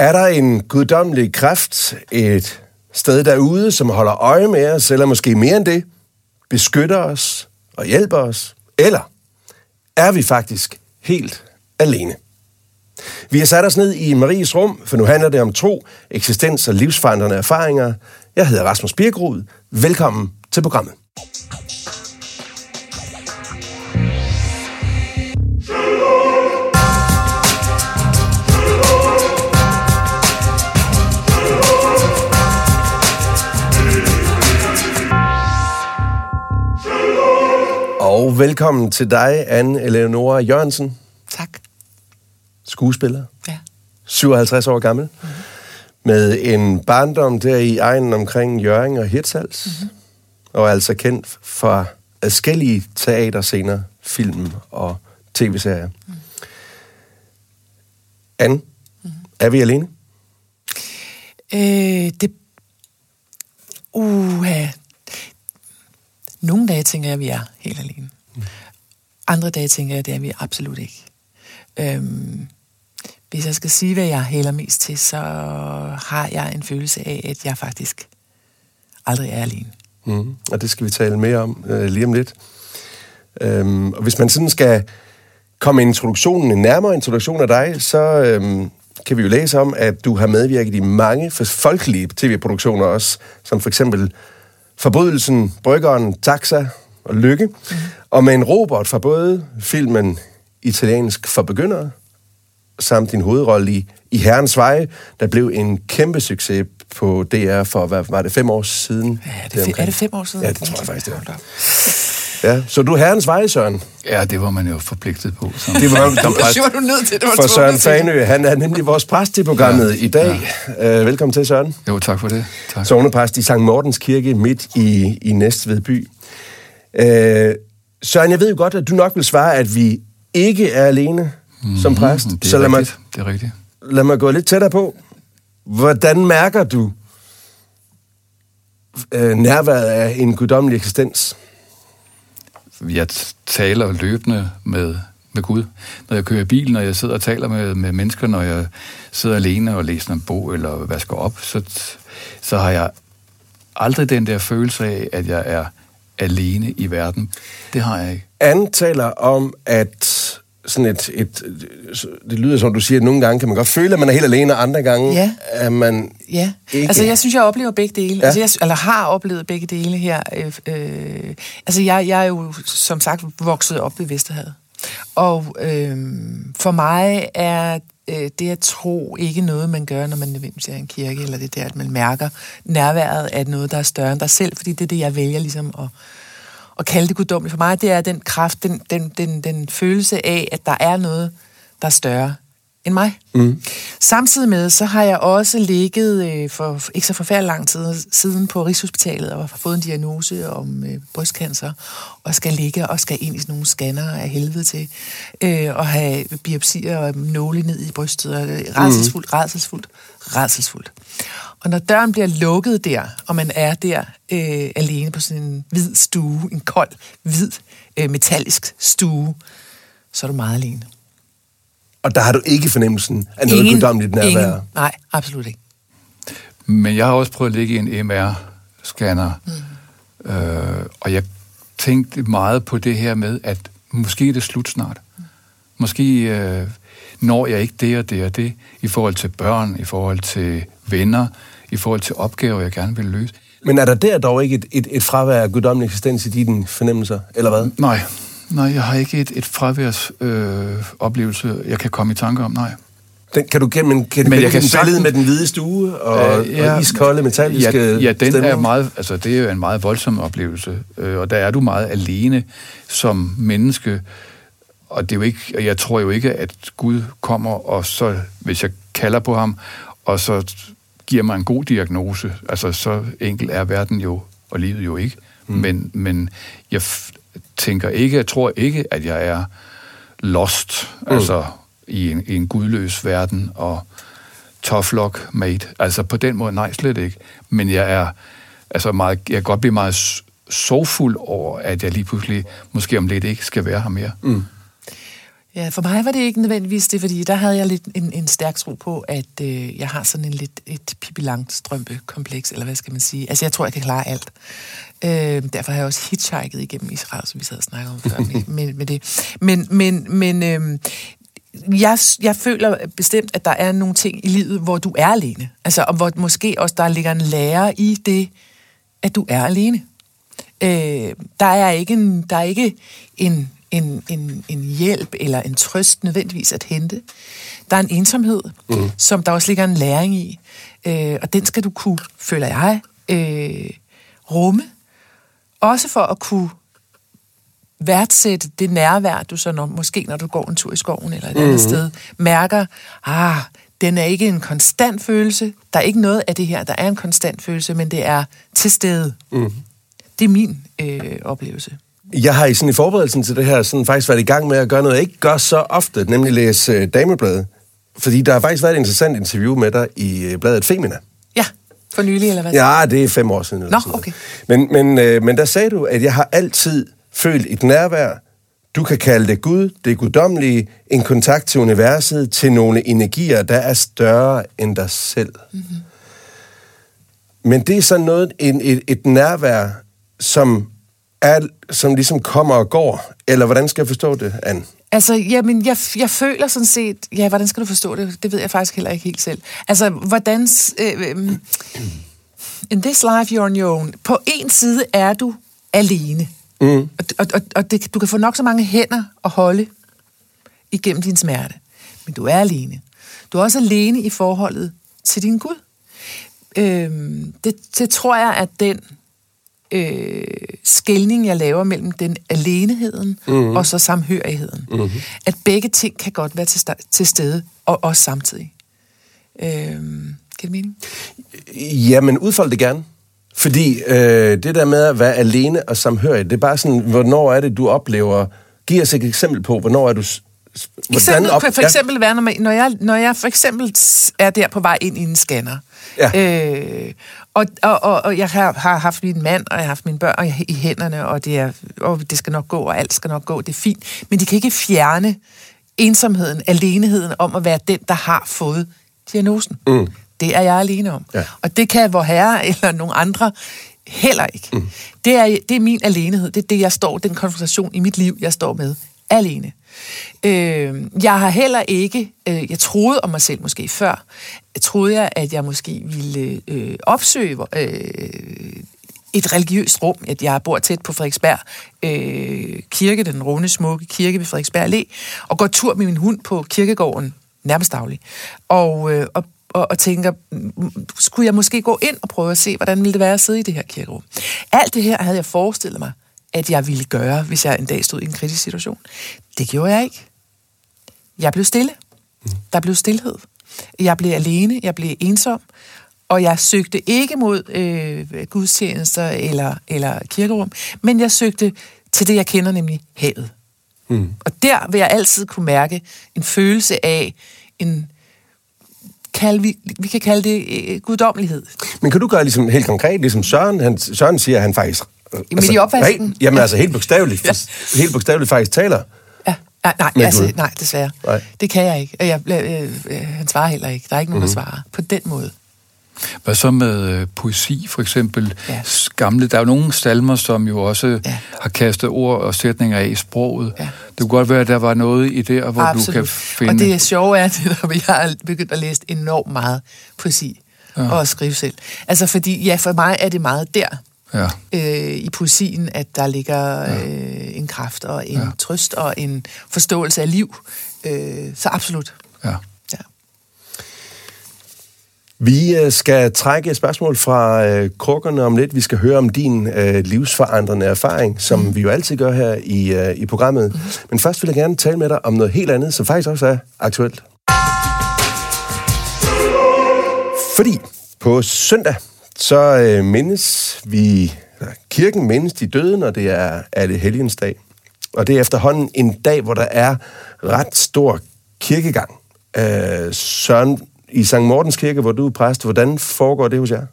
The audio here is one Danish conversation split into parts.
Er der en guddommelig kraft et sted derude, som holder øje med os, eller måske mere end det, beskytter os og hjælper os? Eller er vi faktisk helt alene? Vi har sat os ned i Maries rum, for nu handler det om tro, eksistens og livsforandrende erfaringer. Jeg hedder Rasmus Birkerud. Velkommen til programmet. Og velkommen til dig, Anne Eleonora Jørgensen, Tak. skuespiller, Ja. 57 år gammel, mm-hmm. med en barndom der i egnen omkring Jørgen og Hirtshals, mm-hmm. og altså kendt fra adskillige teaterscener, film og tv-serier. Mm. Anne, mm-hmm. er vi alene? Øh, det... Uha. Nogle dage tænker jeg, at vi er helt alene. Mm. Andre dage tænker jeg, at det er vi absolut ikke. Øhm, hvis jeg skal sige, hvad jeg hælder mest til, så har jeg en følelse af, at jeg faktisk aldrig er alene. Mm. Og det skal vi tale mere om øh, lige om lidt. Øhm, og hvis man sådan skal komme introduktionen, en nærmere introduktion af dig, så øhm, kan vi jo læse om, at du har medvirket i mange folkelige tv-produktioner også, som for eksempel Forbrydelsen, Bryggeren, Taxa og Lykke, mm. og med en robot fra både filmen Italiensk for begyndere, samt din hovedrolle i, i Herrens Veje, der blev en kæmpe succes på DR for, hvad var det, fem år siden? Ja, er, det, fe- er det fem år siden? Ja, det tror jeg faktisk, det er. Ja, så du er Herrens Veje, Søren. Ja, det var man jo forpligtet på. Som, Det var, som præst. Var du nødt til. Det var for Søren. Fanø, han er nemlig vores præst i programmet ja, i dag. Ja. Øh, velkommen til, Søren. Jo, tak for det. Tak. Sognepræst i Sankt Mortens Kirke midt i, i Næstved by. Øh, Søren, jeg ved jo godt, at du nok vil svare, at vi ikke er alene mm, som præst. Det er Så lad mig, rigtigt. Det er rigtigt. lad mig gå lidt tættere på. Hvordan mærker du øh, nærværet af en guddommelig eksistens? Jeg taler løbende med, med Gud. Når jeg kører bil, når jeg sidder og taler med, med mennesker, når jeg sidder alene og læser en bog eller vasker op, så, så har jeg aldrig den der følelse af, at jeg er alene i verden. Det har jeg ikke. Anne taler om, at sådan et, et, det lyder som du siger, at nogle gange kan man godt føle, at man er helt alene, og andre gange Ja. er man Ja, ikke. altså jeg synes, jeg oplever begge dele. Ja. Altså, jeg, eller har oplevet begge dele her. Øh, øh, altså jeg, jeg er jo som sagt vokset op ved Vesterhavet. Og øh, for mig er øh, det at tro ikke noget, man gør, når man nødvendigvis er i en kirke, eller det der, at man mærker nærværet af noget, der er større end dig selv, fordi det er det, jeg vælger ligesom at, at kalde det guddommeligt. For mig, det er den kraft, den, den, den, den følelse af, at der er noget, der er større end mig. Mm. Samtidig med, så har jeg også ligget øh, for ikke så forfærdelig lang tid siden på Rigshospitalet og har fået en diagnose om øh, brystcancer, og skal ligge og skal ind i sådan nogle scanner af helvede til, øh, og have biopsier og nåle ned i brystet, og det er rædselsfuldt, rædselsfuldt, rædselsfuldt. Og når døren bliver lukket der, og man er der øh, alene på sådan en hvid stue, en kold, hvid, øh, metallisk stue, så er du meget alene. Og der har du ikke fornemmelsen af noget ingen, guddommeligt nærvær. ingen, nej, absolut ikke. Men jeg har også prøvet at ligge i en MR-scanner, mm. øh, og jeg tænkte meget på det her med, at måske er det slut snart. Måske øh, når jeg ikke det og det og det, i forhold til børn, i forhold til venner, i forhold til opgaver, jeg gerne vil løse. Men er der der dog ikke et, et, et fravær af guddommelig eksistens i dine fornemmelser, eller hvad? Nej, nej, jeg har ikke et, et fraværs øh, oplevelse, jeg kan komme i tanke om, nej. Den, kan du gennem kan Men jeg gennem kan sagtens- med den hvide stue og, øh, ja, og iskolde metalliske ja, ja, den stemmer? er meget, altså det er jo en meget voldsom oplevelse, øh, og der er du meget alene som menneske, og det er jo ikke, og jeg tror jo ikke, at Gud kommer, og så, hvis jeg kalder på ham, og så giver mig en god diagnose, altså så enkel er verden jo, og livet jo ikke, mm. men, men jeg tænker ikke, jeg tror ikke, at jeg er lost, mm. altså i en, i en gudløs verden, og tough luck, mate. Altså på den måde, nej, slet ikke. Men jeg er, altså meget, jeg kan godt blive meget sorgfuld over, at jeg lige pludselig, måske om lidt ikke, skal være her mere. Mm. Ja, for mig var det ikke nødvendigvis det, fordi der havde jeg lidt en, en stærk tro på, at øh, jeg har sådan en lidt et Pippi Langstrømpe-kompleks, eller hvad skal man sige. Altså, jeg tror, jeg kan klare alt. Øh, derfor har jeg også hitchhiket igennem Israel, som vi sad og snakkede om før med, med, med det. Men, men, men øh, jeg, jeg føler bestemt, at der er nogle ting i livet, hvor du er alene. Altså, og hvor måske også der ligger en lære i det, at du er alene. Øh, der er ikke en, der er ikke en, en, en, en hjælp eller en trøst nødvendigvis at hente. Der er en ensomhed, mm. som der også ligger en læring i. Øh, og den skal du kunne, føler jeg, øh, rumme. Også for at kunne værdsætte det nærvær, du så når, måske når du går en tur i skoven eller et mm. andet sted, mærker, ah, den er ikke en konstant følelse. Der er ikke noget af det her, der er en konstant følelse, men det er til stede. Mm. Det er min øh, oplevelse. Jeg har i, sådan, i forberedelsen til det her sådan, faktisk været i gang med at gøre noget, jeg ikke gør så ofte, nemlig læse øh, damebladet. Fordi der har faktisk været et interessant interview med dig i øh, bladet Femina. Ja, for nylig, eller hvad? Ja, det er fem år siden. Nå, okay. Men, men, øh, men der sagde du, at jeg har altid følt et nærvær. Du kan kalde det Gud, det guddommelige, en kontakt til universet, til nogle energier, der er større end dig selv. Mm-hmm. Men det er sådan noget, en, et, et nærvær, som er, som ligesom kommer og går? Eller hvordan skal jeg forstå det, Anne? Altså, jamen, jeg, jeg føler sådan set... Ja, hvordan skal du forstå det? Det ved jeg faktisk heller ikke helt selv. Altså, hvordan... Øh, øh, in this life, you're on your own. På en side er du alene. Mm. Og, og, og, og det, du kan få nok så mange hænder at holde igennem din smerte. Men du er alene. Du er også alene i forholdet til din Gud. Øhm, det, det tror jeg, at den øh, skældning, jeg laver mellem den aleneheden mm-hmm. og så samhørigheden. Mm-hmm. At begge ting kan godt være til, til stede, og også samtidig. Øh, giver det mening? Jamen, udfold det gerne. Fordi øh, det der med at være alene og samhørig, det er bare sådan, hvornår er det, du oplever... Giv os et eksempel på, hvornår er du... Eksempel, op, for eksempel ja. være, når jeg, når jeg for eksempel er der på vej ind i en scanner, Ja. Øh, og, og, og, og jeg har, har haft min mand, og jeg har haft mine børn i hænderne, og det, er, og det skal nok gå, og alt skal nok gå, det er fint. Men de kan ikke fjerne ensomheden, aleneheden om at være den, der har fået diagnosen. Mm. Det er jeg alene om. Ja. Og det kan vor herre eller nogen andre heller ikke. Mm. Det, er, det er min alenehed. Det er det, jeg står, den konfrontation i mit liv, jeg står med. Alene. Øh, jeg har heller ikke, øh, jeg troede om mig selv måske før, jeg troede jeg, at jeg måske ville øh, opsøge øh, et religiøst rum, at jeg bor tæt på Frederiksberg øh, kirke, den runde smukke kirke ved Frederiksberg Allé, og går tur med min hund på kirkegården nærmest dagligt. Og, øh, og og, og tænker, skulle jeg måske gå ind og prøve at se, hvordan ville det være at sidde i det her kirkerum? Alt det her havde jeg forestillet mig, at jeg ville gøre, hvis jeg en dag stod i en kritisk situation. Det gjorde jeg ikke. Jeg blev stille. Der blev stillhed. Jeg blev alene, jeg blev ensom, og jeg søgte ikke mod øh, gudstjenester eller, eller kirkerum, men jeg søgte til det, jeg kender, nemlig havet. Mm. Og der vil jeg altid kunne mærke en følelse af en, kald, vi, vi kan kalde det øh, guddommelighed. Men kan du gøre ligesom helt konkret, ligesom Søren, han, Søren siger, at han faktisk... Jamen altså, i opvasken? Helt, jamen altså helt bogstaveligt, ja. helt bogstaveligt faktisk taler Nej, nej, altså, nej desværre. Nej. Det kan jeg ikke. Jeg, øh, øh, han svarer heller ikke. Der er ikke nogen, mm-hmm. der mhm. svarer på den måde. Hvad så med øh, poesi, for eksempel? Ja. Gamle, der er jo nogle salmer, som jo også ja. har kastet ord og sætninger af i sproget. Ja. Det kunne godt være, at der var noget i det, hvor Absolut. du kan finde... Og det er sjovt, at jeg har begyndt at læse enormt meget poesi ja. og at skrive selv. Altså, fordi ja, for mig er det meget der, ja. øh, i poesien, at der ligger ja. øh, en kraft og en ja. trøst og en forståelse af liv. Øh, så absolut. Ja. ja. Vi øh, skal trække et spørgsmål fra øh, krukkerne om lidt. Vi skal høre om din øh, livsforandrende erfaring, som mm. vi jo altid gør her i, øh, i programmet. Mm. Men først vil jeg gerne tale med dig om noget helt andet, som faktisk også er aktuelt. Fordi på søndag, så øh, mindes vi, kirken mindes de døde, når det er, er det helgens dag. Og det er efterhånden en dag, hvor der er ret stor kirkegang. Øh, Søren, i St. Mortens Kirke, hvor du er præst, hvordan foregår det hos jer?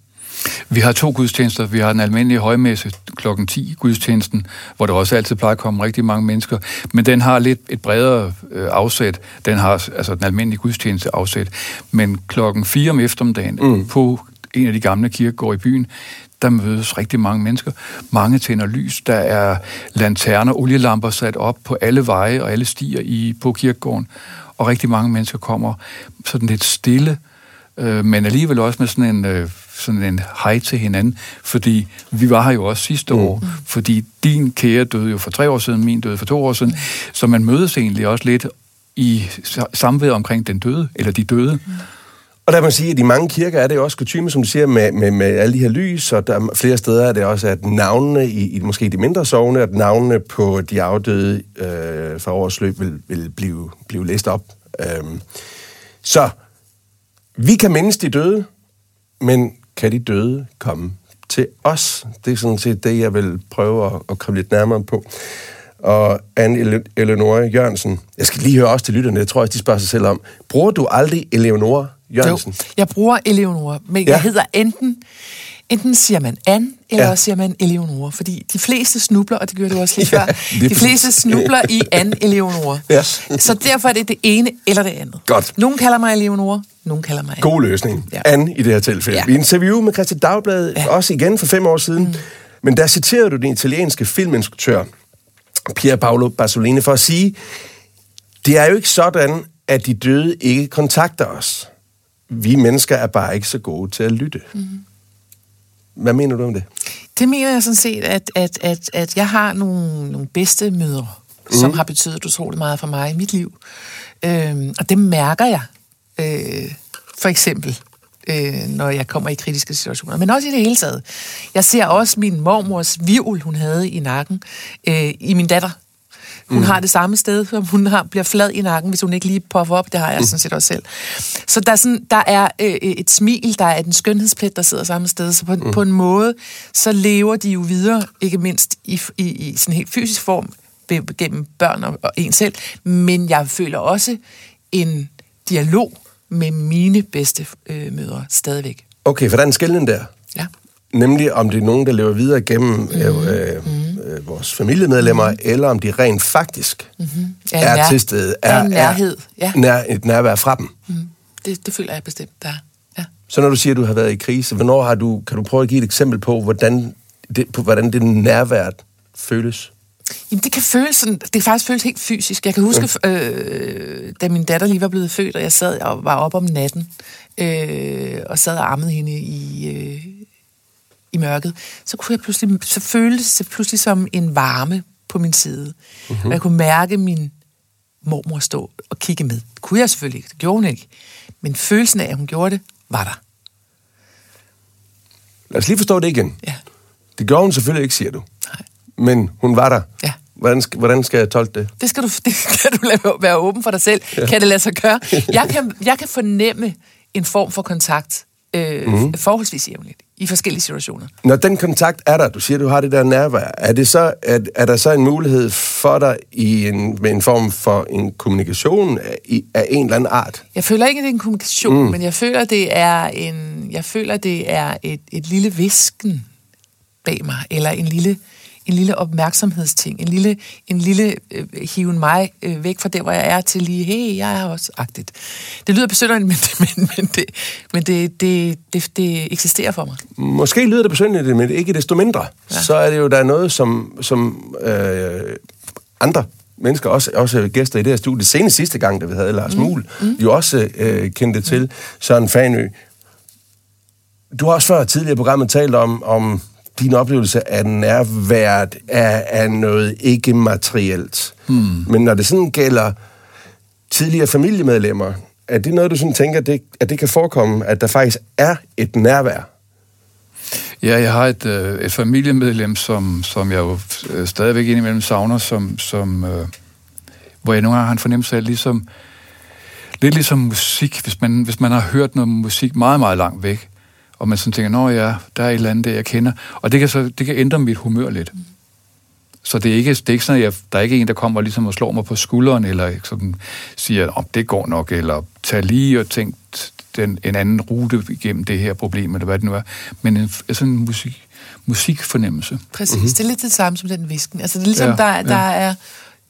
Vi har to gudstjenester. Vi har den almindelige højmesse klokken 10 gudstjenesten, hvor der også altid plejer at komme rigtig mange mennesker. Men den har lidt et bredere øh, afsæt. Den har altså den almindelige gudstjeneste afsæt. Men klokken 4 om eftermiddagen mm. på en af de gamle kirkegårde i byen, der mødes rigtig mange mennesker. Mange tænder lys. Der er lanterner, olielamper sat op på alle veje og alle stier i, på kirkegården. Og rigtig mange mennesker kommer sådan lidt stille, øh, men alligevel også med sådan en, øh, sådan en hej til hinanden. Fordi vi var her jo også sidste mm. år. Fordi din kære døde jo for tre år siden, min døde for to år siden. Så man mødes egentlig også lidt i samvær omkring den døde, eller de døde. Mm. Og der man sige, at i mange kirker er det jo også kutume, som du siger, med, med, med alle de her lys, og der er flere steder er det også, at navnene i, i måske de mindre sovne, at navnene på de afdøde øh, for årets løb vil, vil blive, blive læst op. Øhm, så vi kan mindes de døde, men kan de døde komme til os? Det er sådan set det, jeg vil prøve at, at komme lidt nærmere på. Og Anne Eleonore Jørgensen, jeg skal lige høre også til lytterne, jeg tror, også, de spørger sig selv om, bruger du aldrig Eleonore Jørgensen? Jo, jeg bruger Eleonore, men ja. jeg hedder enten, enten siger man Anne, eller ja. siger man Eleonore, fordi de fleste snubler, og det gjorde du også lige ja, før, de fleste snubler i Anne Eleonore. Ja. Så derfor er det det ene eller det andet. Godt. Nogen kalder mig Eleonore, nogen kalder mig Anne. God løsning. Ja. Anne i det her tilfælde. Ja. Vi interview med Christian Dagblad, ja. også igen for fem år siden, mm. men der citerede du den italienske filminstruktør, Pier Paolo Basolini, for at sige, det er jo ikke sådan, at de døde ikke kontakter os vi mennesker er bare ikke så gode til at lytte. Mm. Hvad mener du om det? Det mener jeg sådan set, at, at, at, at jeg har nogle, nogle bedste møder, mm. som har betydet utroligt meget for mig i mit liv. Øhm, og det mærker jeg. Øh, for eksempel, øh, når jeg kommer i kritiske situationer. Men også i det hele taget. Jeg ser også min mormors vivl, hun havde i nakken, øh, i min datter. Hun mm. har det samme sted, som hun har, bliver flad i nakken, hvis hun ikke lige puffer op. Det har jeg mm. sådan set også selv. Så der er, sådan, der er øh, et smil, der er en skønhedsplet, der sidder samme sted. Så på, mm. på en måde, så lever de jo videre, ikke mindst i, i, i sådan helt fysisk form, gennem børn og, og en selv. Men jeg føler også en dialog med mine bedste øh, mødre stadigvæk. Okay, for der er en skældning der. Ja. Nemlig om det er nogen, der lever videre gennem mm. øh, mm øh, vores familiemedlemmer, mm. eller om de rent faktisk mm-hmm. ja, er nær, til stede. Er, en nærhed. Ja. Nær, et nærvær fra dem. Mm. Det, det føler jeg bestemt, der ja. Så når du siger, at du har været i krise, hvornår har du, kan du prøve at give et eksempel på, hvordan det, på, hvordan det nærvær føles? Jamen, det kan føles sådan, det kan faktisk føles helt fysisk. Jeg kan huske, ja. øh, da min datter lige var blevet født, og jeg sad og var op om natten, øh, og sad og ammede hende i, øh, i mørket, så kunne jeg pludselig, så føltes det pludselig som en varme på min side. Mm-hmm. Og jeg kunne mærke min mormor stå og kigge med. Det kunne jeg selvfølgelig ikke, det gjorde hun ikke. Men følelsen af, at hun gjorde det, var der. Lad os lige forstå det igen. Ja. Det gjorde hun selvfølgelig ikke, siger du. Nej. Men hun var der. Ja. Hvordan, hvordan skal jeg tolke det? Det skal du, det kan du lade være åben for dig selv. Ja. Kan det lade sig gøre? Jeg kan, jeg kan fornemme en form for kontakt øh, mm. forholdsvis jævnligt i forskellige situationer. Når den kontakt er der, du siger, du har det der nærvær, er, det så, er, er der så en mulighed for dig i en, med en form for en kommunikation af, af en eller anden art? Jeg føler ikke, at det er en kommunikation, mm. men jeg føler, det er en, jeg føler, det er et, et lille visken bag mig, eller en lille en lille opmærksomhedsting, en lille, en lille øh, hiven mig øh, væk fra der, hvor jeg er, til lige, hey, jeg er også agtigt. Det lyder besynderligt, men, men, men, det, men det, det, det, det eksisterer for mig. Måske lyder det besynderligt, men ikke desto mindre. Ja. Så er det jo der er noget, som, som øh, andre mennesker, også, også gæster i det her studie, senest sidste gang, da vi havde Lars mm. Muhl, mm. jo også øh, kendte til, mm. Søren Fanø. Du har også før tidligere i programmet talt om, om din oplevelse af nærværet er, er noget ikke materielt. Hmm. Men når det sådan gælder tidligere familiemedlemmer, er det noget, du sådan tænker, at det, at det kan forekomme, at der faktisk er et nærvær? Ja, jeg har et, øh, et familiemedlem, som, som jeg jo øh, stadigvæk indimellem savner, som, som, øh, hvor jeg nogle gange har en fornemmelse af, ligesom, lidt ligesom musik, hvis man, hvis man har hørt noget musik meget, meget langt væk, og man sådan tænker, nå ja, der er et eller andet, der jeg kender. Og det kan, så, det kan ændre mit humør lidt. Så det er ikke, det er ikke sådan, at jeg, der er ikke en, der kommer ligesom og slår mig på skulderen, eller sådan siger, om oh, det går nok, eller tag lige og tænk, den, en anden rute igennem det her problem, eller hvad det nu er, men en, sådan en musik, musikfornemmelse. Præcis, mm-hmm. det er lidt det samme som den visken. Altså det er ligesom, ja, der, der ja. er,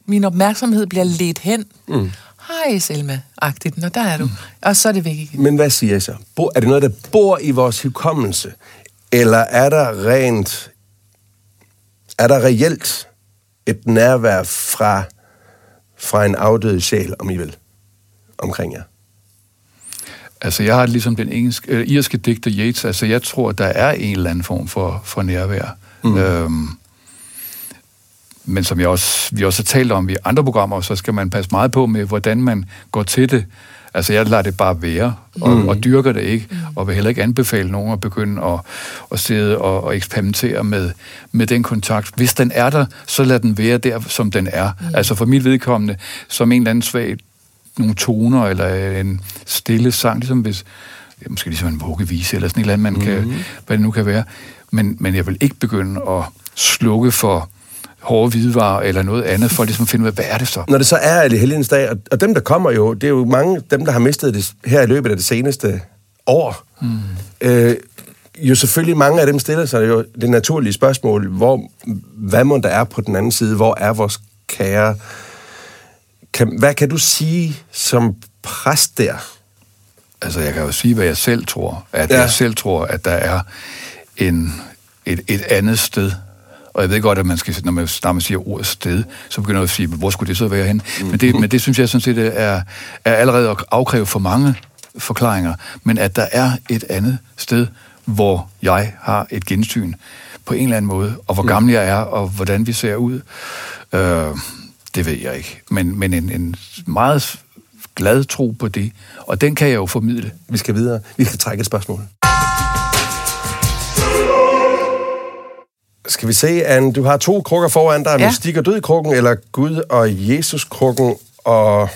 min opmærksomhed bliver ledt hen. Mm. Hej Selma-agtigt, når der er du. Mm. Og så er det væk igen. Men hvad siger jeg så? Er det noget, der bor i vores hukommelse? Eller er der rent, er der reelt et nærvær fra, fra en afdød sjæl, om I vil, omkring jer? Altså, jeg har ligesom den engelske, øh, irske digter Yates, altså jeg tror, der er en eller anden form for, for nærvær. Mm. Øhm, men som jeg også, vi også har talt om i andre programmer, så skal man passe meget på med, hvordan man går til det. Altså, jeg lader det bare være, og, mm. og dyrker det ikke, mm. og vil heller ikke anbefale nogen at begynde at, at sidde og, og eksperimentere med, med den kontakt. Hvis den er der, så lad den være der, som den er. Mm. Altså, for mit vedkommende, som en eller anden svag nogle toner, eller en stille sang, ligesom hvis, måske ligesom en vuggevise, eller sådan et eller andet, man mm. kan, hvad det nu kan være. Men, men jeg vil ikke begynde at slukke for hårde hvidevarer eller noget andet, for ligesom at finde ud af, hvad er det så? Når det så er i helgens dag, og, og dem, der kommer jo, det er jo mange dem, der har mistet det her i løbet af det seneste år. Mm. Øh, jo selvfølgelig mange af dem stiller sig jo det naturlige spørgsmål, hvor, hvad må der er på den anden side? Hvor er vores kære? Kan, hvad kan du sige som præst der? Altså, jeg kan jo sige, hvad jeg selv tror. At ja. jeg selv tror, at der er en, et, et andet sted, og jeg ved godt, at man skal, når man, når man siger ordet sted, så begynder man at sige, hvor skulle det så være hen? Mm. Men, det, men det synes jeg sådan set er, er allerede at afkræve for mange forklaringer. Men at der er et andet sted, hvor jeg har et gensyn på en eller anden måde, og hvor mm. gammel jeg er, og hvordan vi ser ud, øh, det ved jeg ikke. Men, men en, en meget glad tro på det, og den kan jeg jo formidle. Vi skal videre. Vi skal trække et spørgsmål. Skal vi se, Anne, du har to krukker foran dig. Ja. Mystik og død krukken, eller Gud og Jesus krukken. Og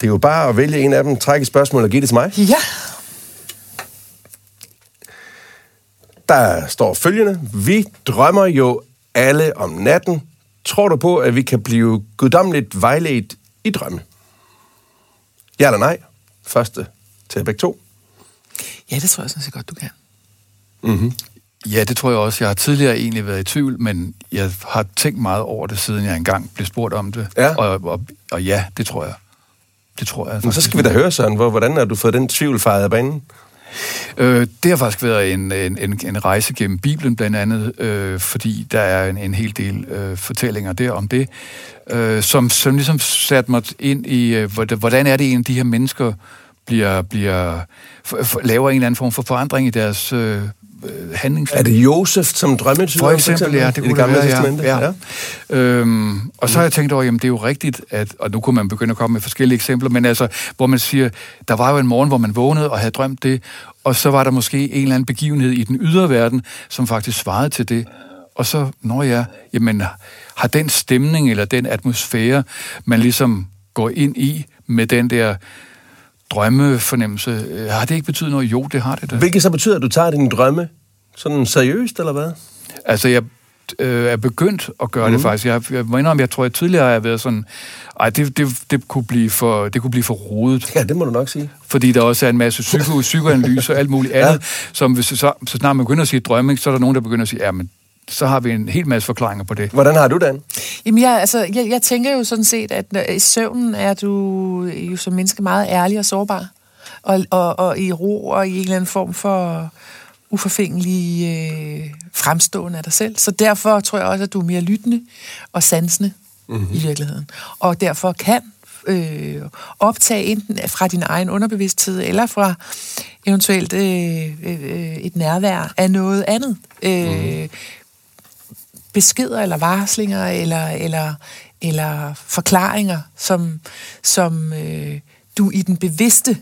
det er jo bare at vælge en af dem, trække spørgsmål og give det til mig. Ja. Der står følgende. Vi drømmer jo alle om natten. Tror du på, at vi kan blive guddommeligt vejledt i drømme? Ja eller nej? Første til begge to. Ja, det tror jeg sådan set godt, du kan. Mm-hmm. Ja, det tror jeg også. Jeg har tidligere egentlig været i tvivl, men jeg har tænkt meget over det, siden jeg engang blev spurgt om det. Ja. Og, og, og ja, det tror jeg. Det tror jeg. Men så skal vi da høre, Søren, hvordan har du fået den tvivl fejret af banen? Øh, det har faktisk været en, en, en, en rejse gennem Bibelen blandt andet, øh, fordi der er en, en hel del øh, fortællinger der om det, øh, som, som ligesom satte mig ind i, øh, hvordan er det en de her mennesker bliver, bliver for, for, laver en eller anden form for forandring i deres øh, øh, handlingsliv. Er det Josef som drømmetyder? For eksempel, ja, det kunne det, gamle det være, ja. ja. ja. Øhm, og så har jeg tænkt over, jamen det er jo rigtigt, at, og nu kunne man begynde at komme med forskellige eksempler, men altså, hvor man siger, der var jo en morgen, hvor man vågnede og havde drømt det, og så var der måske en eller anden begivenhed i den ydre verden, som faktisk svarede til det. Og så, når jeg, jamen, har den stemning eller den atmosfære, man ligesom går ind i med den der drømmefornemmelse, øh, har det ikke betydet noget? Jo, det har det da. Hvilket så betyder, at du tager dine drømme sådan seriøst, eller hvad? Altså, jeg øh, er begyndt at gøre mm. det mhm. faktisk. Jeg, jeg må indrømme, jeg tror, jeg tidligere har været sådan, ej, det, det, det, kunne blive for, det kunne blive for rodet. Ja, det må du nok sige. Fordi der også er en masse psyko, psykoanalyse og alt muligt andet, ja. som hvis, så, så snart man begynder at sige drømme, så er der nogen, der begynder at sige, ja, men så har vi en hel masse forklaringer på det. Hvordan har du den? Jamen, jeg, altså, jeg, jeg tænker jo sådan set, at i søvnen er du jo som menneske meget ærlig og sårbar og, og, og i ro og i en eller anden form for uforfængelig øh, fremstående af dig selv. Så derfor tror jeg også, at du er mere lyttende og sansende mm-hmm. i virkeligheden. Og derfor kan øh, optage enten fra din egen underbevidsthed, eller fra eventuelt øh, øh, et nærvær af noget andet. Øh, mm. Beskeder eller varslinger eller, eller, eller forklaringer, som, som øh, du i den bevidste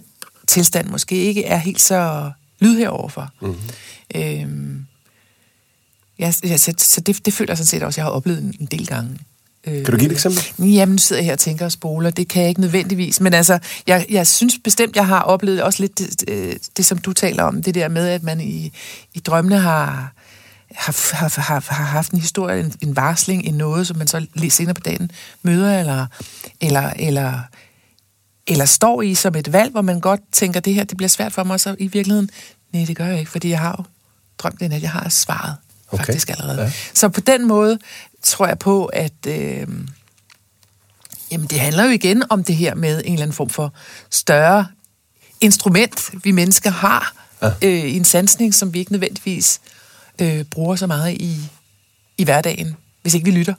tilstand måske ikke er helt så lydhær overfor. Mm-hmm. Øhm, ja, så, så det, det føler jeg sådan set også, jeg har oplevet en, en del gange. Kan du give et eksempel? Jamen, nu sidder jeg her og tænker og spoler. Det kan jeg ikke nødvendigvis. Men altså, jeg, jeg synes bestemt, jeg har oplevet også lidt det, det, det, som du taler om. Det der med, at man i, i drømmene har, har, har, har, har haft en historie, en, en varsling, en noget, som man så senere på dagen møder, eller, eller, eller eller står i som et valg, hvor man godt tænker, det her det bliver svært for mig, så i virkeligheden, nej, det gør jeg ikke, fordi jeg har jo drømt den, at jeg har svaret Okay. faktisk allerede. Ja. Så på den måde tror jeg på, at øh, jamen det handler jo igen om det her med en eller anden form for større instrument, vi mennesker har Ja. øh, i en sansning, som vi ikke nødvendigvis øh, Øh, bruger så meget i, i hverdagen, hvis ikke vi lytter.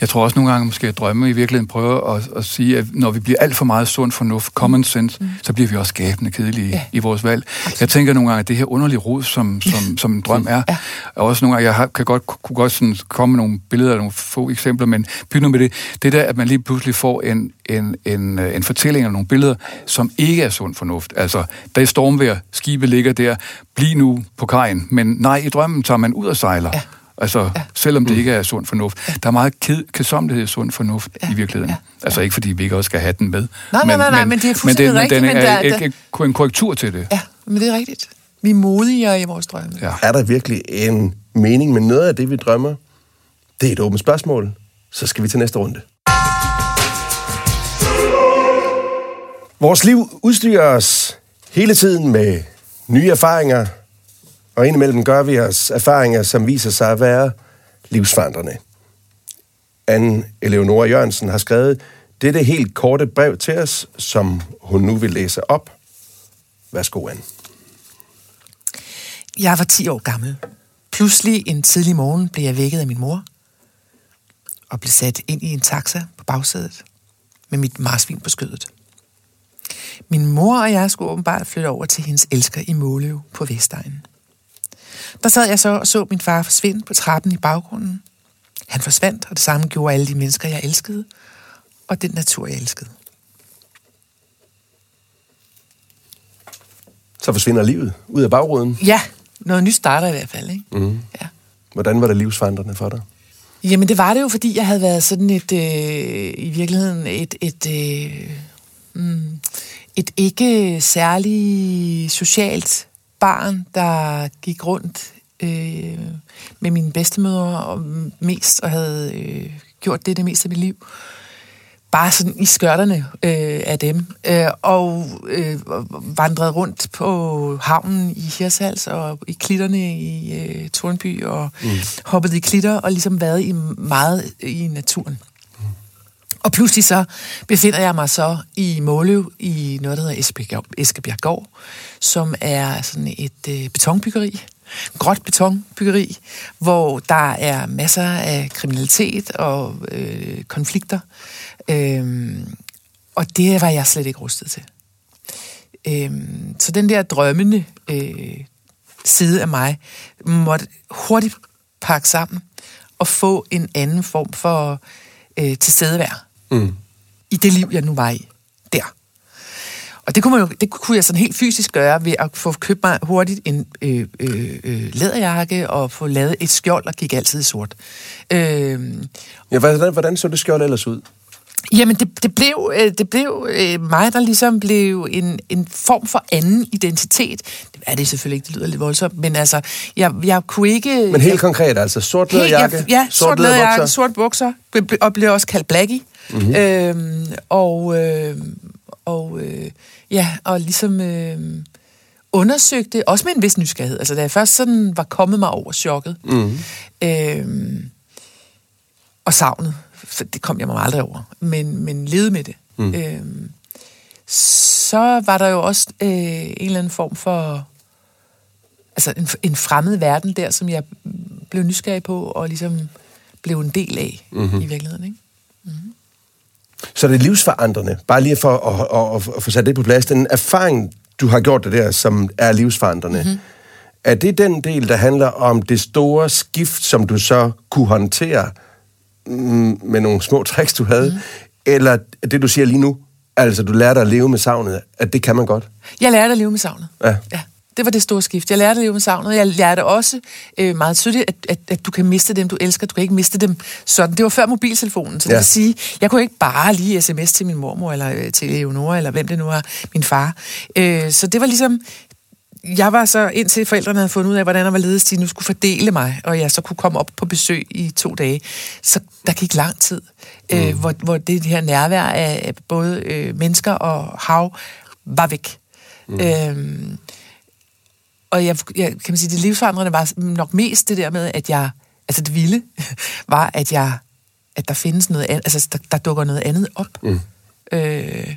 Jeg tror også nogle gange, måske at drømme i virkeligheden prøver at, at sige, at når vi bliver alt for meget sund fornuft, common sense, mm. så bliver vi også skabende kedelige Ja. i vores valg. Jeg tænker nogle gange, at det her underlige rod, som, som, som en drøm er, Ja. og også nogle gange, jeg har, kan godt, kunne godt sådan komme med nogle billeder og nogle få eksempler, men nu med det, det der, at man lige pludselig får en, en, en, øh, en fortælling eller nogle billeder, som ikke er sund fornuft. Altså, der er stormvejr, skibet ligger der, bliv nu på kajen, men nej, i drømmen tager man ud og sejler. Ja. Altså, ja. selvom det ikke er sund fornuft. Der er meget ked, kedsomlighed i sund fornuft ja. i virkeligheden. Ja. Ja. Altså ikke fordi vi ikke også skal have den med. Nej, nej, nej, nej, men det er fuldstændig men rigtigt, den men er der- ikke der- en korrektur til det. Ja, men det er rigtigt. Vi er modigere i vores drømme. Ja. Er der virkelig en mening med noget af det, vi drømmer? Det er et åbent spørgsmål. Så skal vi til næste runde. Vores liv udstyrer os hele tiden med nye erfaringer, og indimellem gør vi os erfaringer, som viser sig at være livsforandrende. Anne Eleonora Jørgensen har skrevet dette helt korte brev til os, som hun nu vil læse op. Værsgo, Anne. Jeg var 10 år gammel. Pludselig en tidlig morgen blev jeg vækket af min mor og blev sat ind i en taxa på bagsædet med mit marsvin på skødet. Min mor og jeg skulle åbenbart flytte over til hendes elsker i Måløv på Vestegnen. Der sad jeg så og så min far forsvinde på trappen i baggrunden. Han forsvandt, og det samme gjorde alle de mennesker, jeg elskede, og den natur, jeg elskede. Så forsvinder livet ud af bagruden. Ja, noget nyt starter i hvert fald, ikke? Mm. Ja. Hvordan var det livsforandrende for dig? Jamen, det var det jo, fordi jeg havde været sådan et, øh, i virkeligheden, et, et, øh, mm, et ikke særlig socialt barn, der gik rundt øh, med mine bedstemødre og mest, og havde øh, gjort det det meste af mit liv. Bare sådan i skørterne øh, af dem. Øh, og øh, vandrede rundt på havnen i Hirshals og i klitterne i øh, Tornby og mm. hoppet i klitter og ligesom været i meget i naturen. Og pludselig så befinder jeg mig så i Måløv i noget, der hedder Esbjerg, Eskebjerggård, som er sådan et øh, betonbyggeri, gråt betonbyggeri, hvor der er masser af kriminalitet og øh, konflikter. Øhm, og det var jeg slet ikke rustet til. Øhm, så den der drømmende øh, side af mig måtte hurtigt pakke sammen og få en anden form for øh, tilstedevær Mm. i det liv, jeg nu var i der. Og det kunne, man jo, det kunne jeg sådan helt fysisk gøre ved at få købt mig hurtigt en øh, øh, øh, læderjakke og få lavet et skjold og gik altid i sort. Øh, Ja, hvordan, hvordan så det skjold ellers ud? Jamen, det, det blev, øh, det blev øh, mig, der ligesom blev en, en form for anden identitet. Det er det selvfølgelig ikke, det lyder lidt voldsomt, men altså, jeg, jeg kunne ikke... Men helt konkret, altså sort læderjakke, ja, sort, læderbukser. læderjakke, sort bukser, og blev også kaldt Blackie. Mm-hmm. Øhm, og øh, og øh, ja, og ligesom øh, undersøgte, også med en vis nysgerrighed. Altså, da jeg først sådan var kommet mig over chokket, mm-hmm. øh, og savnet, for det kom jeg mig aldrig over, men, men levede med det. Mm. Øh, så var der jo også øh, en eller anden form for altså en, en fremmed verden der, som jeg blev nysgerrig på, og ligesom blev en del af mm-hmm. i virkeligheden. Ikke? Så det er livsforandrende. Bare lige for at, at, at, at få sat det på plads. Den erfaring, du har gjort det der, som er livsforandrende, mm-hmm. er det den del, der handler om det store skift, som du så kunne håndtere mm, med nogle små tricks, du havde? Mm-hmm. Eller det, du siger lige nu, altså du lærte at leve med savnet, at det kan man godt? Jeg lærte at leve med savnet. Ja. ja. Det var det store skift. Jeg lærte at leve med savnet. Jeg lærte også øh, meget tydeligt, at, at, at du kan miste dem, du elsker. Du kan ikke miste dem sådan. Det var før mobiltelefonen, så det Ja. vil sige, jeg kunne ikke bare lige sms til min mormor, eller øh, til Leonora, eller hvem det nu er, min far. Øh, så det var ligesom, jeg var så, indtil forældrene havde fundet ud af, hvordan der var ledes, de nu skulle fordele mig, og jeg så kunne komme op på besøg i to dage, så der gik lang tid, mm. øh, hvor, hvor det her nærvær af både øh, mennesker og hav var væk. Mm. Øhm, og jeg, jeg, kan man sige, det livsforandrende var nok mest det der med, at jeg, altså det vilde, var, at jeg, at der findes noget andet, altså der, der dukker noget andet op. Mm. Øh,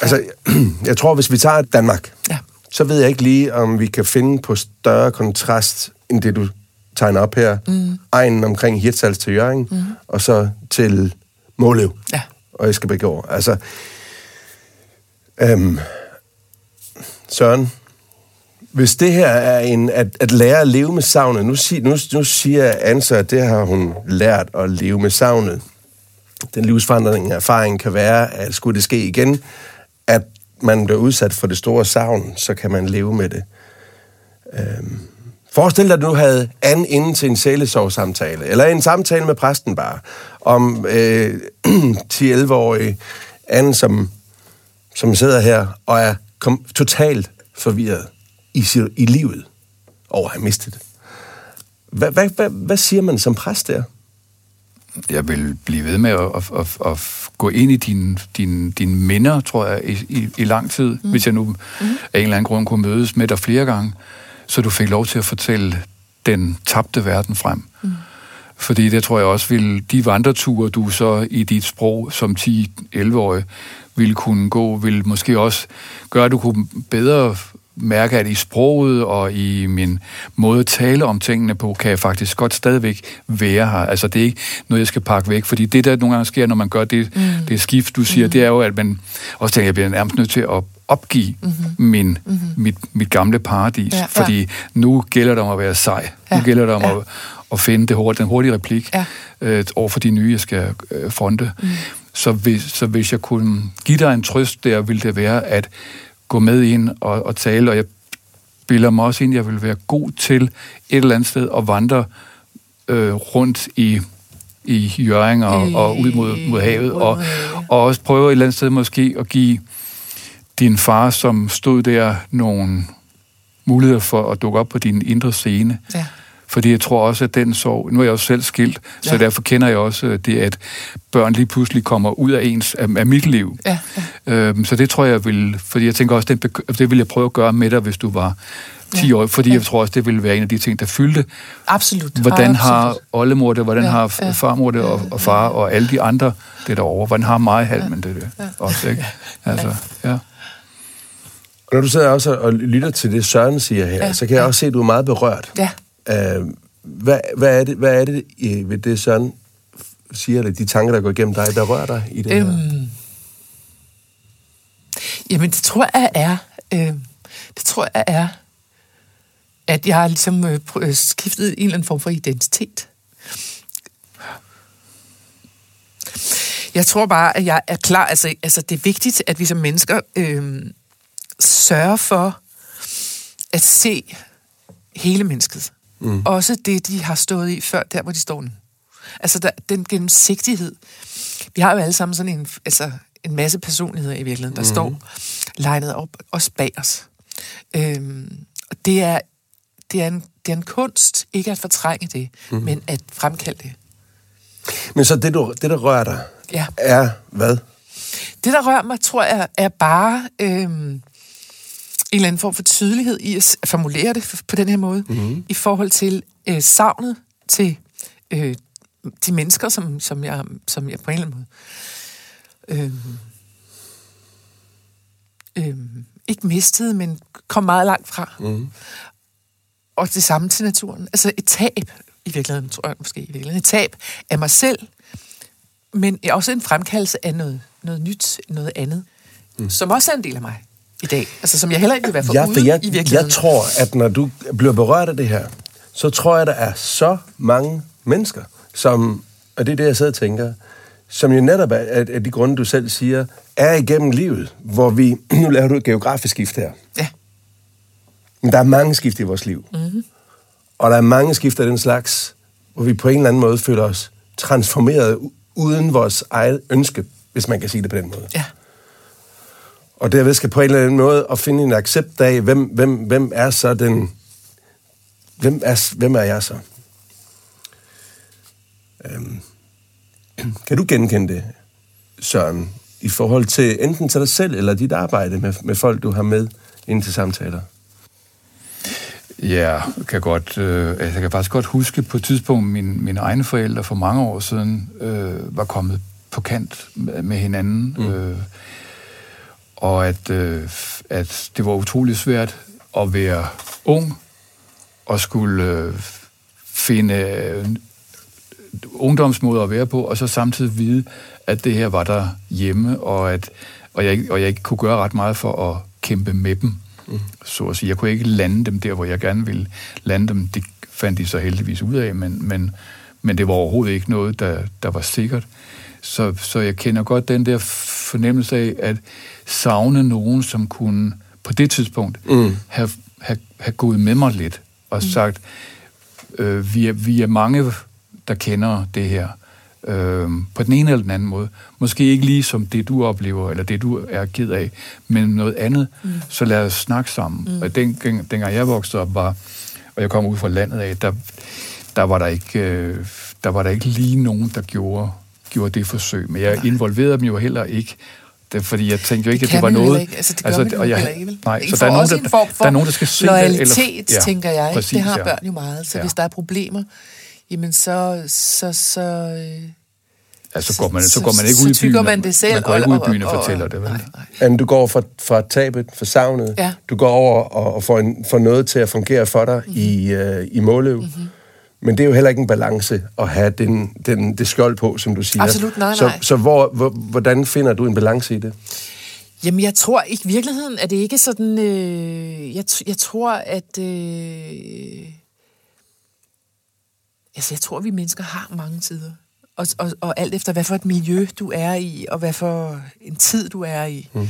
altså, jeg tror, hvis vi tager Danmark, ja. så ved jeg ikke lige, om vi kan finde på større kontrast, end det du tegner op her. Mm. Egen omkring Hirtshals til Jørgen, mm. og så til Målev ja. og Eskebækgaard. Altså, øhm, Søren, hvis det her er en, at, at lære at leve med savnet, nu, sig, nu, nu siger Ansa, at det har hun lært at leve med savnet. Den livsforandring erfaring kan være, at skulle det ske igen, at man bliver udsat for det store savn, så kan man leve med det. Øhm. Forestil dig, at du havde an inden til en sjælesovsamtale, eller en samtale med præsten bare, om øh, 10-11-årige Anne, som, som sidder her og er kom, totalt forvirret i, i livet over at have mistet det. Hvad, hvad, hvad, hvad siger man som præst der? Jeg vil blive ved med at, at, at, at gå ind i dine din, din minder, tror jeg, i, i, i lang tid, mm. hvis jeg nu mm. af en eller anden grund kunne mødes med dig flere gange, så du fik lov til at fortælle den tabte verden frem. Mm. Fordi det tror jeg også vil, de vandreture, du så i dit sprog som 10-11-årig ville kunne gå, vil måske også gøre, at du kunne bedre mærke, at i sproget og i min måde at tale om tingene på, kan jeg faktisk godt stadigvæk være her. Altså, det er ikke noget, jeg skal pakke væk, fordi det, der nogle gange sker, når man gør det, mm. det skift, du siger, mm. det er jo, at man også tænker, at jeg bliver nærmest nødt til at opgive mm-hmm. min, mm-hmm. Mit, mit gamle paradis, ja, fordi ja. nu gælder det om at være sej. Ja, nu gælder det om ja. at, at finde det hurtige, den hurtige replik ja. øh, over for de nye, jeg skal øh, fronte. Mm. Så, hvis, så hvis jeg kunne give dig en trøst der, ville det være, at gå med ind og, og tale, og jeg bilder mig også ind, at jeg vil være god til et eller andet sted at vandre øh, rundt i i Jørgen og, og ud mod, mod havet, og, og også prøve et eller andet sted måske at give din far, som stod der, nogle muligheder for at dukke op på din indre scene. Ja. Fordi jeg tror også, at den sorg... Nu er jeg også selv skilt, ja. så derfor kender jeg også øh, det, at børn lige pludselig kommer ud af ens af, af mit liv. Ja, ja. Øhm, så det tror jeg vil... Fordi jeg tænker også, den, det vil jeg prøve at gøre med dig, hvis du var 10 ja. år, fordi ja. jeg tror også, det ville være en af de ting, der fyldte. Absolut. Hvordan har oldemor det, hvordan ja, har ja, farmor det, og, og far og alle de andre det derovre, hvordan har mig halmen det, det ja. også, ikke? Altså, ja. Og når du sidder også og lytter til det, Søren siger her, ja, så kan jeg ja. også se, at du er meget berørt. Ja. Øh, hvad, hvad, er det, hvad er det ved det, Søren siger, eller de tanker, der går igennem dig, der rører dig i det øhm, her? Jamen, det tror jeg er... Øh, det tror jeg er, at jeg har ligesom øh, øh, skiftet en eller anden form for identitet. Jeg tror bare, at jeg er klar. Altså, altså det er vigtigt, at vi som mennesker øh, sørger for at se hele mennesket. Mm. Også det, de har stået i før, der hvor de står nu. Altså der, den gennemsigtighed. Vi har jo alle sammen sådan en, altså, en masse personligheder i virkeligheden, der mm. står legnet op, også bag os. Øhm, og det er, det, er en, det er en kunst, ikke at fortrænge det, mm. men at fremkalde det. Men så det, du, det der rører dig, ja. er hvad? Det, der rører mig, tror jeg, er bare øhm, en eller anden form for tydelighed i at formulere det på den her måde, mm-hmm. i forhold til øh, savnet til øh, de mennesker, som, som, jeg, som jeg på en eller anden måde øh, øh, ikke mistede, men kom meget langt fra. Mm-hmm. Og det samme til naturen. Altså et tab, i virkeligheden, tror jeg måske, i virkeligheden. Et tab af mig selv, men også en fremkaldelse af noget, noget nyt, noget andet, mm. som også er en del af mig i dag. Altså, som jeg heller ikke vil være for ja, for jeg, i virkeligheden. Jeg tror, at når du bliver berørt af det her, så tror jeg, der er så mange mennesker, som, og det er det, jeg sidder og tænker, som jo netop er, af de grunde, du selv siger, er igennem livet, hvor vi, nu laver du et geografisk skift her. Ja. Men der er mange skift i vores liv. Mm-hmm. Og der er mange skift af den slags, hvor vi på en eller anden måde føler os transformeret uden vores eget ønske, hvis man kan sige det på den måde. Ja. Og derved skal på en eller anden måde at finde en accept af, hvem, hvem, hvem er så den... Hvem er, hvem er jeg så? Øhm, kan du genkende det, Søren, i forhold til enten til dig selv eller dit arbejde med, med folk, du har med ind til samtaler? Ja, kan godt, øh, altså, jeg kan faktisk godt huske på et tidspunkt, min, mine egne forældre for mange år siden øh, var kommet på kant med, med hinanden. Mm. Øh, og at, øh, at det var utrolig svært at være ung og skulle øh, finde øh, ungdomsmåder at være på, og så samtidig vide, at det her var der hjemme, og, at, og, jeg, og jeg ikke kunne gøre ret meget for at kæmpe med dem, mm. så at sige. Jeg kunne ikke lande dem der, hvor jeg gerne ville lande dem. Det fandt de så heldigvis ud af, men, men, men det var overhovedet ikke noget, der, der var sikkert. Så, så jeg kender godt den der fornemmelse af at savne nogen, som kunne på det tidspunkt mm. have, have, have gået med mig lidt og mm. sagt, øh, vi, er, vi er mange, der kender det her øh, på den ene eller den anden måde. Måske ikke lige som det, du oplever, eller det, du er ked af, men noget andet. Mm. Så lad os snakke sammen. Mm. Og den, dengang jeg voksede op, var, og jeg kom ud fra landet af, der, der, var der, ikke, øh, der var der ikke lige nogen, der gjorde gjorde det forsøg, men jeg Nej. involverede dem jo heller ikke. Det, fordi jeg tænkte jo ikke, det at det var noget... Ikke. Altså, det gør altså, og jeg, ikke, vel? Nej, så der er, nogen, der, der, der er nogen, der skal se loyalitet, det. Loyalitet, ja, tænker jeg. Præcis, det har ja. børn jo meget. Så ja. hvis der er problemer, jamen så... så, så øh, Ja, så går man, så, så går man ikke ud i byen. man det selv. Man går ikke ud i byen og, og, fortæller det, vel? Nej, nej. Du går fra, fra tabet, fra savnet. Ja. Du går over og, og får, en, får noget til at fungere for dig mm-hmm. i, uh, i Måløv. Mm-hmm. Men det er jo heller ikke en balance at have den, den, det skjold på, som du siger. Absolut, nej, nej. Så, så hvor, hvor, hvordan finder du en balance i det? Jamen, jeg tror i virkeligheden, at det ikke sådan... Øh, jeg, jeg tror, at... Øh, altså, jeg tror, vi mennesker har mange tider. Og, og, og alt efter, hvad for et miljø du er i, og hvad for en tid du er i, mm-hmm.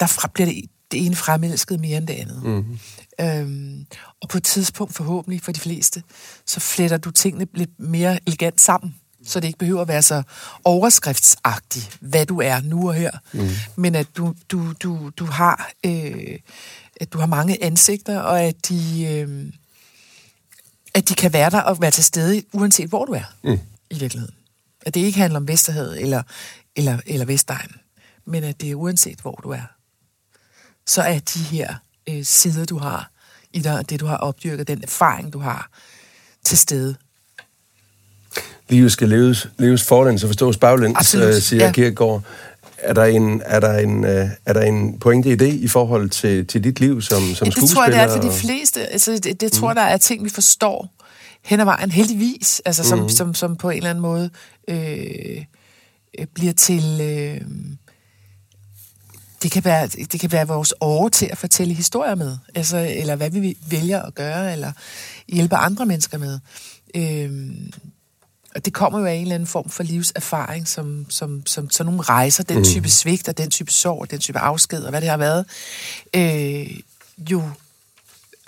der bliver det, det ene fremelsket mere end det andet. Mm-hmm. Øhm, og på et tidspunkt, forhåbentlig for de fleste, så fletter du tingene lidt mere elegant sammen, så det ikke behøver at være så overskriftsagtigt, hvad du er nu og her. Mm. Men at du, du, du, du har øh, at du har mange ansigter, og at de, øh, at de kan være der og være til stede, uanset hvor du er mm. i virkeligheden. At det ikke handler om Vesterhavet eller, eller, eller Vestegn, men at det er uanset hvor du er. Så er de her øh, sider, du har i dig, det du har opdyrket, den erfaring, du har til stede. Livet skal leves, leves forlæns og forstås baglæns, øh, siger ja. Kierkegaard. Er der, en, er, der en, øh, er der en pointe i det i forhold til, til dit liv som, som ja, skuespiller? Det tror jeg, det er for de fleste. Altså, det, det tror mm. der er ting, vi forstår hen ad vejen, heldigvis, altså, som, mm. som, som på en eller anden måde øh, øh bliver til... Øh, det kan være, det kan være vores år til at fortælle historier med, altså, eller hvad vi vælger at gøre, eller hjælpe andre mennesker med. Øhm, og det kommer jo af en eller anden form for livserfaring, som, som, som sådan nogle rejser, den mm. type svigt, og den type sorg, den type afsked, og hvad det har været, øh, jo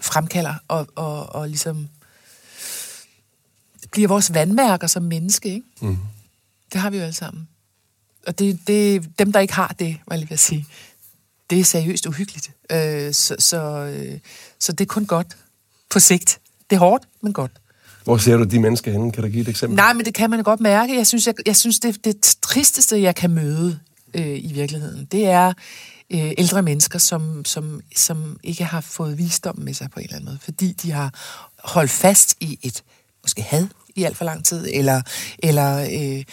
fremkalder og, og, og ligesom bliver vores vandmærker som menneske, ikke? Mm. Det har vi jo alle sammen. Og det, det, dem, der ikke har det, hvad jeg vil sige, det er seriøst uhyggeligt. Øh, så, så, øh, så det er kun godt på sigt. Det er hårdt, men godt. Hvor ser du de mennesker henne? Kan du give et eksempel? Nej, men det kan man godt mærke. Jeg synes, jeg, jeg synes det, det tristeste, jeg kan møde øh, i virkeligheden, det er øh, ældre mennesker, som, som, som ikke har fået visdom med sig på en eller anden måde, fordi de har holdt fast i et måske had i alt for lang tid, eller, eller øh,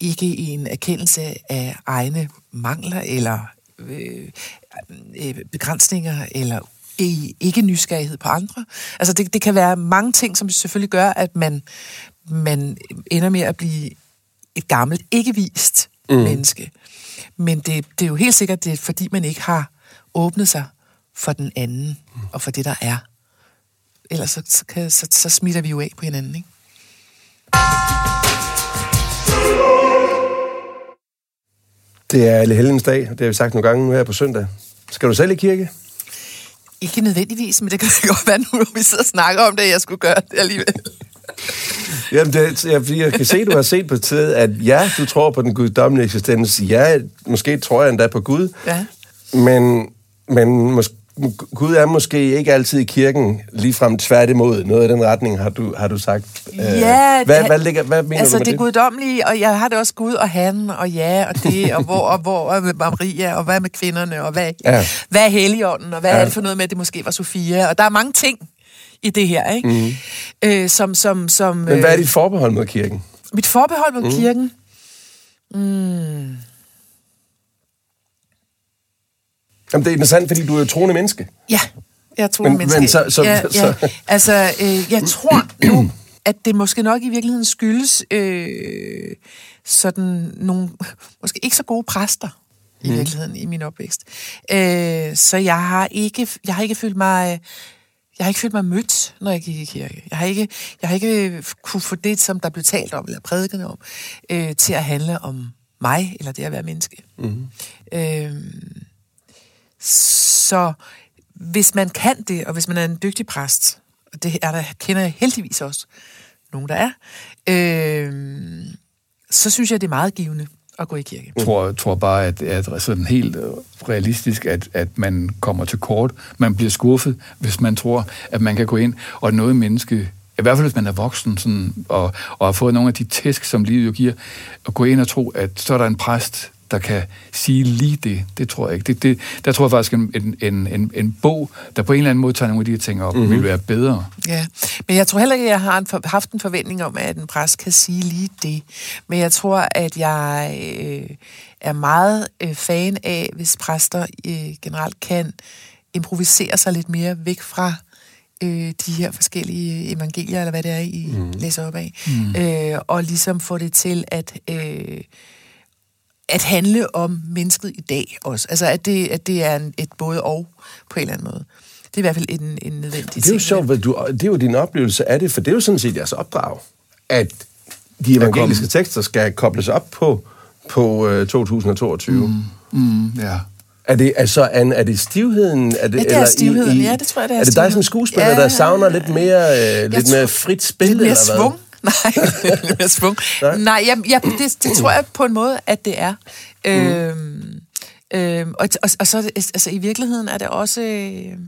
ikke i en erkendelse af egne mangler, eller øh, øh, begrænsninger, eller ikke nysgerrighed på andre. Altså det, det kan være mange ting, som selvfølgelig gør, at man, man ender med at blive et gammelt, ikke vist mm. menneske. Men det, det er jo helt sikkert, det er fordi, man ikke har åbnet sig for den anden, mm. og for det, der er. Ellers så, så, så, så smitter vi jo af på hinanden, ikke? Det er alle helgens dag, og det har vi sagt nogle gange nu her på søndag. Skal du selv i kirke? Ikke nødvendigvis, men det kan godt være nu, når vi sidder og snakker om det, at jeg skulle gøre det alligevel. Jamen, det, jeg, jeg kan se, du har set på tid, at ja, du tror på den guddommelige eksistens. Ja, måske tror jeg endda på Gud. Ja. Men, men måske, Gud er måske ikke altid i kirken ligefrem tværtimod. Noget af den retning har du, har du sagt. Ja, øh, hvad, hvad, ligger, hvad mener altså du med det det? guddommelige, og jeg har det også Gud og han, og ja, og det, og hvor, og hvor og med Maria, og hvad med kvinderne, og hvad, Ja. ja. hvad er Helligånden, og hvad Ja. ja. er det for noget med, at det måske var Sofia, og der er mange ting i det her, ikke? Mm. Øh, som, som, som, Men hvad er øh, dit forbehold mod kirken? Mit forbehold mod mm. kirken? Mm. Jamen, det er interessant, fordi du er jo troende menneske. Ja, jeg tror, Men- men, menneske. men så- så- ja, så- ja. Altså, øh, jeg tror nu, at det måske nok i virkeligheden skyldes øh, sådan nogle, måske ikke så gode præster i virkeligheden i min opvækst. Øh, så jeg har ikke, jeg har ikke følt mig... Jeg har ikke følt mig mødt, når jeg gik i kirke. Jeg har ikke, jeg har ikke kunne få det, som der blev talt om, eller prædiket om, øh, til at handle om mig, eller det at være menneske. Mm-hmm. Øh, så hvis man kan det, og hvis man er en dygtig præst, og det er der, kender jeg heldigvis også nogen, der er, øh, så synes jeg, det er meget givende at gå i kirke. Jeg tror, tror bare, at, at sådan helt realistisk, at, at man kommer til kort. Man bliver skuffet, hvis man tror, at man kan gå ind og noget menneske, i hvert fald hvis man er voksen sådan, og, og har fået nogle af de tæsk, som livet jo giver, at gå ind og tro, at så er der en præst, der kan sige lige det. Det tror jeg ikke. Det, det, der tror jeg faktisk, en, en, en, en, bog, der på en eller anden måde tager nogle af de her ting op, mm-hmm. vil være bedre. Ja, men jeg tror heller ikke, at jeg har en for, haft en forventning om, at en præst kan sige lige det. Men jeg tror, at jeg øh, er meget øh, fan af, hvis præster øh, generelt kan improvisere sig lidt mere væk fra øh, de her forskellige evangelier, eller hvad det er, I mm. læser op af, mm. øh, og ligesom få det til at... Øh, at handle om mennesket i dag også. Altså, at det, at det er en, et både og på en eller anden måde. Det er i hvert fald en, en nødvendig Det er jo ting. sjovt, hvad du, det er jo din oplevelse af det, for det er jo sådan set jeres opdrag, at de evangeliske tekster skal kobles op på, på øh, 2022. Mm. Mm, ja. Er det, altså, Anne, er det stivheden? Er det, Ja, det er stivheden. Ja, det tror jeg, det er Er det dig som skuespiller, Ja, der savner lidt mere, øh, lidt tror- mere frit spil? Lidt mere eller hvad? svung. Nej. Nej. Jeg, jeg, det, det tror jeg på en måde, at det er. Øhm, øhm, og, og, og så altså, i virkeligheden er det også... Øh,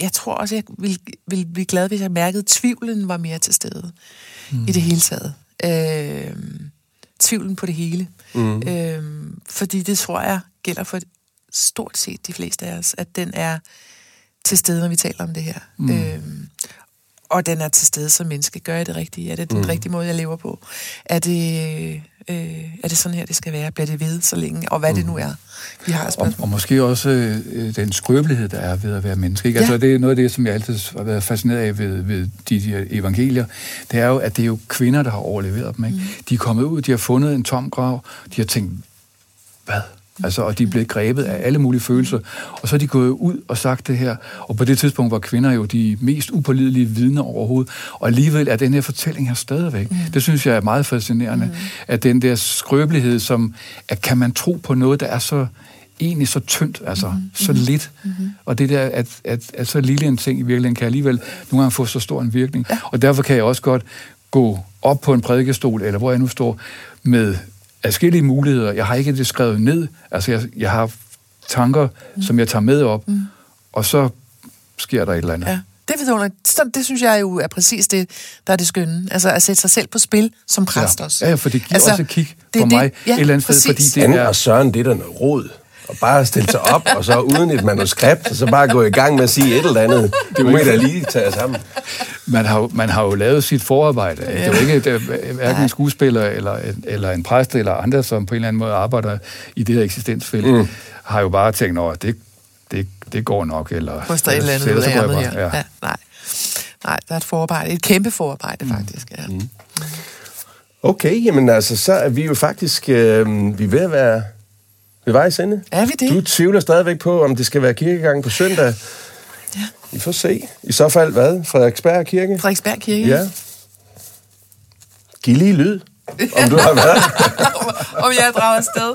jeg tror også, jeg ville, ville blive glad, hvis jeg mærkede, at tvivlen var mere til stede mm. i det hele taget. Øhm, tvivlen på det hele. Mm. Øhm, fordi det tror jeg gælder for stort set de fleste af os, at den er til stede, når vi taler om det her. Mm. Øhm, og den er til stede som menneske. Gør jeg det rigtige? Er det den mm. rigtige måde, jeg lever på? Er det, øh, er det sådan her, det skal være? Bliver det ved så længe? Og hvad mm. det nu er, vi har et Og, spørgsmål. og måske også øh, den skrøbelighed, der er ved at være menneske. Ikke? Ja. Altså, det er noget af det, som jeg altid har været fascineret af ved, ved de, de evangelier. Det er jo, at det er jo kvinder, der har overleveret dem. Ikke? Mm. De er kommet ud, de har fundet en tom grav, de har tænkt, hvad? Altså, og de blevet grebet af alle mulige følelser. Og så er de gået ud og sagt det her. Og på det tidspunkt var kvinder jo de mest upålidelige vidner overhovedet. Og alligevel er den her fortælling her stadigvæk. Mm. Det synes jeg er meget fascinerende. Mm. At den der skrøbelighed, som at kan man tro på noget, der er så egentlig så tyndt, altså mm. så lidt. Mm-hmm. Og det der, at, at, at så lille en ting i virkeligheden kan alligevel nogle gange få så stor en virkning. Ja. Og derfor kan jeg også godt gå op på en prædikestol, eller hvor jeg nu står, med adskillige muligheder. Jeg har ikke det skrevet ned. Altså, jeg, jeg har tanker, mm. som jeg tager med op, mm. og så sker der et eller andet. Ja. Det, er vidunderligt. Så det synes jeg jo er præcis det, der er det skønne. Altså at sætte sig selv på spil som præst ja. også. Ja, for det giver altså, også et kig det det- mig ja, et eller andet sted, præcis. fordi det er... og Søren, det er der noget råd. Og bare stille sig op, og så uden et manuskript, så bare gå i gang med at sige et eller andet. Det må I da lige tage sammen. Man har, jo- man har jo lavet sit forarbejde. Ja. Det er jo ikke det er hverken en skuespiller eller, eller en præst eller andre, som på en eller anden måde arbejder i det her eksistensfelt, mm. har jo bare tænkt over, det, det, det går nok. Eller, Ryster et eller andet ud af bare- Ja. Ja, nej. nej, der er et forarbejde. Et kæmpe forarbejde, mm. faktisk. Ja. Mm. Okay, jamen altså, så er vi jo faktisk øh, vi er ved at være ved vejs ende. Er vi det? Du tvivler stadigvæk på, om det skal være kirkegang på søndag. Ja. Vi får se. I så fald hvad? Frederiksberg Kirke? Frederiksberg Kirke. Ja. Giv lige lyd, om du har været. Om jeg drager afsted.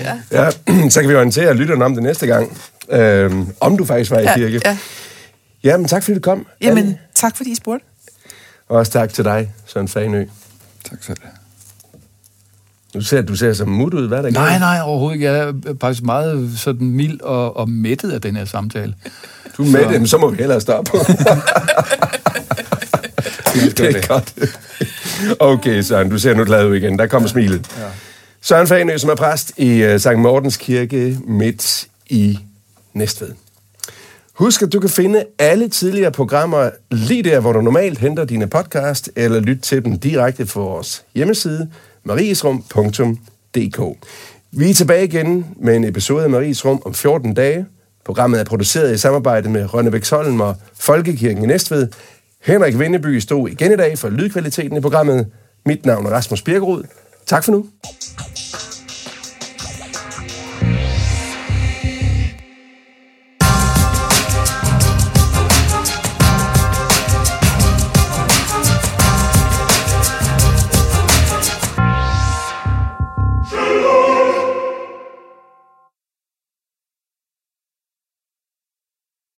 Ja. Ja, så kan vi orientere lytterne om det næste gang. Øhm, om du faktisk var i Ja, kirke. ja. Jamen, tak fordi du kom. Jamen, Anne. tak fordi I spurgte. Og også tak til dig, Søren Fanø. Tak selv. Du ser, du ser så mut ud. Hvad er der Nej, nej, overhovedet ikke. Jeg er faktisk meget sådan mild og, og mættet af den her samtale. Du er med så... må vi hellere stoppe. det er godt. Okay, Søren, du ser nu glad ud igen. Der kommer ja. smilet. Ja. Søren Fanø, som er præst i uh, Sankt Mortens Kirke midt i Næstved. Husk, at du kan finde alle tidligere programmer lige der, hvor du normalt henter dine podcast, eller lyt til dem direkte på vores hjemmeside, mariesrum.dk. Vi er tilbage igen med en episode af Maries Rum om 14 dage. Programmet er produceret i samarbejde med Rønnebæk Solm og Folkekirken i Næstved. Henrik Vindeby stod igen i dag for lydkvaliteten i programmet. Mit navn er Rasmus Birkerud. Tak for nu.